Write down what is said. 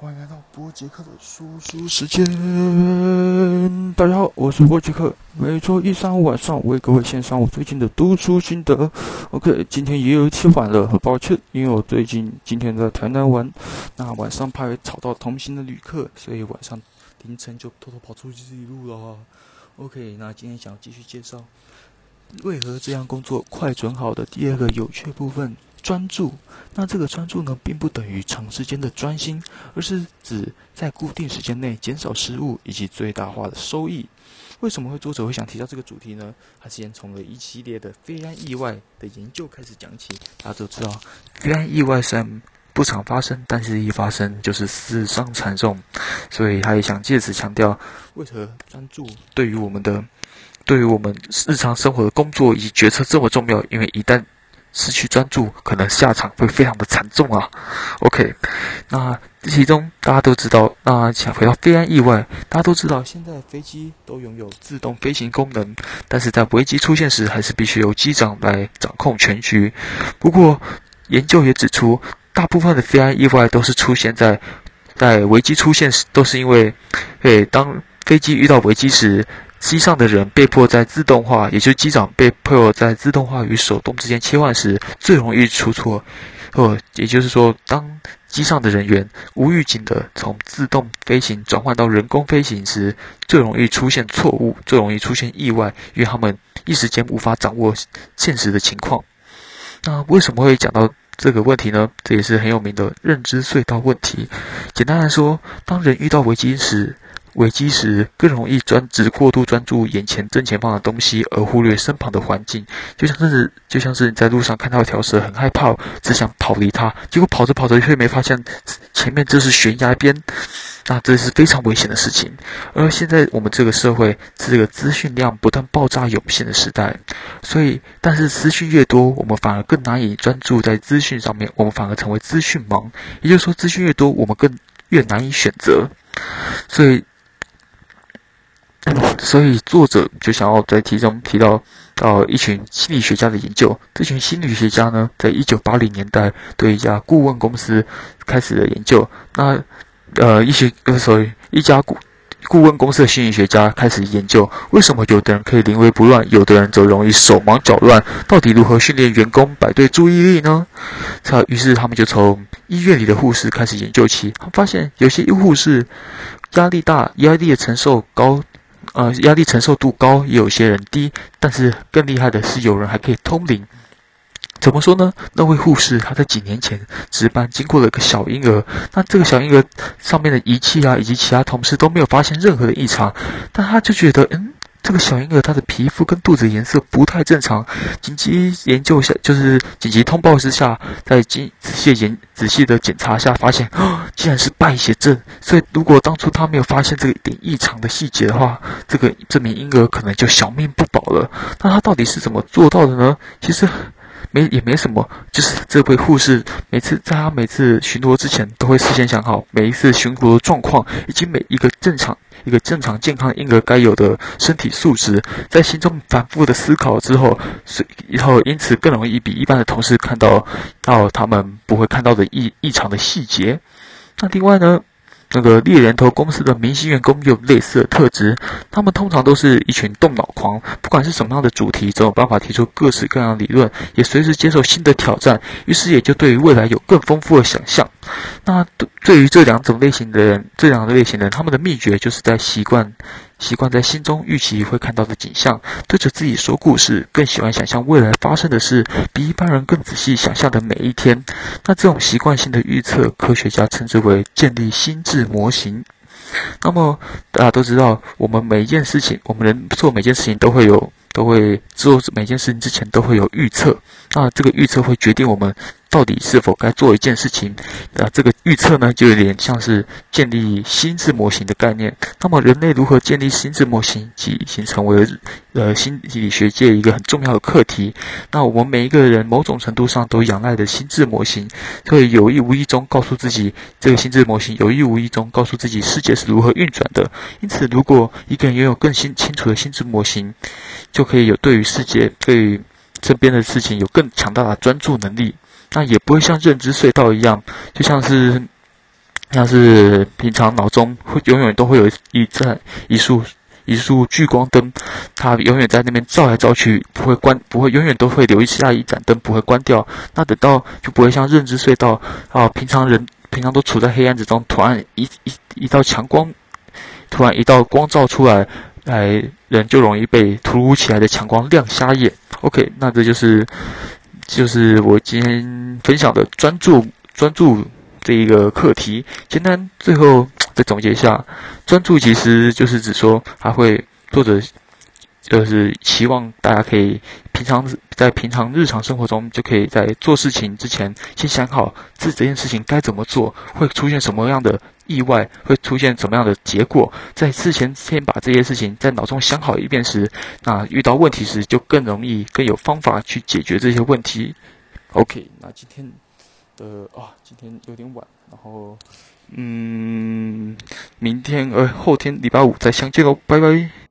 欢迎来到波杰克的说书时间。大家好，我是波杰克。每周一、三、五晚上为各位献上我最近的读书心得。OK，今天也有一些晚了，很抱歉，因为我最近今天在台南玩，那晚上怕会吵到同行的旅客，所以晚上凌晨就偷偷跑出去自己录了。OK，那今天想继续介绍为何这样工作快准好的第二个有趣部分。专注，那这个专注呢，并不等于长时间的专心，而是指在固定时间内减少失误以及最大化的收益。为什么会作者会想提到这个主题呢？他先从了一系列的非安意外的研究开始讲起。大家都知道，非安意外虽然不常发生，但是一发生就是死伤惨重。所以他也想借此强调，为何专注对于我们的，对于我们日常生活的工作以及决策这么重要？因为一旦失去专注，可能下场会非常的惨重啊。OK，那其中大家都知道，那想回到飞安意外，大家都知道，现在飞机都拥有自动飞行功能，但是在危机出现时，还是必须由机长来掌控全局。不过，研究也指出，大部分的飞安意外都是出现在在危机出现时，都是因为，诶，当飞机遇到危机时。机上的人被迫在自动化，也就是机长被迫在自动化与手动之间切换时，最容易出错。哦也就是说，当机上的人员无预警的从自动飞行转换到人工飞行时，最容易出现错误，最容易出现意外，因为他们一时间无法掌握现实的情况。那为什么会讲到这个问题呢？这也是很有名的认知隧道问题。简单来说，当人遇到危机时，危机时更容易专只过度专注眼前正前方的东西，而忽略身旁的环境。就像是就像是你在路上看到一条蛇，很害怕，只想逃离它，结果跑着跑着却没发现前面这是悬崖边，那这是非常危险的事情。而现在我们这个社会是这个资讯量不断爆炸涌现的时代，所以但是资讯越多，我们反而更难以专注在资讯上面，我们反而成为资讯盲。也就是说，资讯越多，我们更越难以选择。所以。所以作者就想要在题中提到，到一群心理学家的研究。这群心理学家呢，在一九八零年代对一家顾问公司开始了研究。那呃，一些呃，所以一家顾顾问公司的心理学家开始研究，为什么有的人可以临危不乱，有的人则容易手忙脚乱？到底如何训练员工摆对注意力呢？他于是他们就从医院里的护士开始研究起，他发现有些护士压力大，压力的承受高。呃，压力承受度高，也有些人低，但是更厉害的是，有人还可以通灵。怎么说呢？那位护士他在几年前值班，经过了一个小婴儿，那这个小婴儿上面的仪器啊，以及其他同事都没有发现任何的异常，但他就觉得，嗯。这个小婴儿他的皮肤跟肚子颜色不太正常，紧急研究下就是紧急通报之下，在经仔细研仔细的检查下，发现竟然是败血症。所以如果当初他没有发现这个一点异常的细节的话，这个这名婴儿可能就小命不保了。那他到底是怎么做到的呢？其实没也没什么，就是这位护士每次在他每次巡逻之前，都会事先想好每一次巡逻的状况，以及每一个正常。一个正常健康婴儿该有的身体素质，在心中反复的思考之后，以后因此更容易比一般的同事看到到他们不会看到的异异常的细节。那另外呢？那个猎人头公司的明星员工有类似的特质，他们通常都是一群动脑狂，不管是什么样的主题，总有办法提出各式各样的理论，也随时接受新的挑战，于是也就对于未来有更丰富的想象。那对于这两种类型的人，这两个类型的人，他们的秘诀就是在习惯。习惯在心中预期会看到的景象，对着自己说故事，更喜欢想象未来发生的事，比一般人更仔细想象的每一天。那这种习惯性的预测，科学家称之为建立心智模型。那么大家都知道，我们每一件事情，我们人做每件事情都会有，都会做每件事情之前都会有预测。那这个预测会决定我们。到底是否该做一件事情？啊这个预测呢，就有点像是建立心智模型的概念。那么，人类如何建立心智模型，即已经成为呃心理学界一个很重要的课题。那我们每一个人某种程度上都仰赖的心智模型，所以有意无意中告诉自己，这个心智模型有意无意中告诉自己世界是如何运转的。因此，如果一个人拥有更清清楚的心智模型，就可以有对于世界、对于这边的事情有更强大的专注能力。那也不会像认知隧道一样，就像是像是平常脑中会永远都会有一盏一束一束聚光灯，它永远在那边照来照去，不会关，不会永远都会留下一盏灯，不会关掉。那等到就不会像认知隧道啊，平常人平常都处在黑暗之中，突然一一一道强光，突然一道光照出来，来人就容易被突如其来的强光亮瞎眼。OK，那这就是就是我今天分享的专注专注。这一个课题，简单最后再总结一下，专注其实就是指说，他会作者就是希望大家可以平常在平常日常生活中，就可以在做事情之前先想好这这件事情该怎么做，会出现什么样的意外，会出现什么样的结果，在事前先把这些事情在脑中想好一遍时，那遇到问题时就更容易、更有方法去解决这些问题。OK，那今天。呃啊，今天有点晚，然后，嗯，明天呃后天礼拜五再相见哦，拜拜。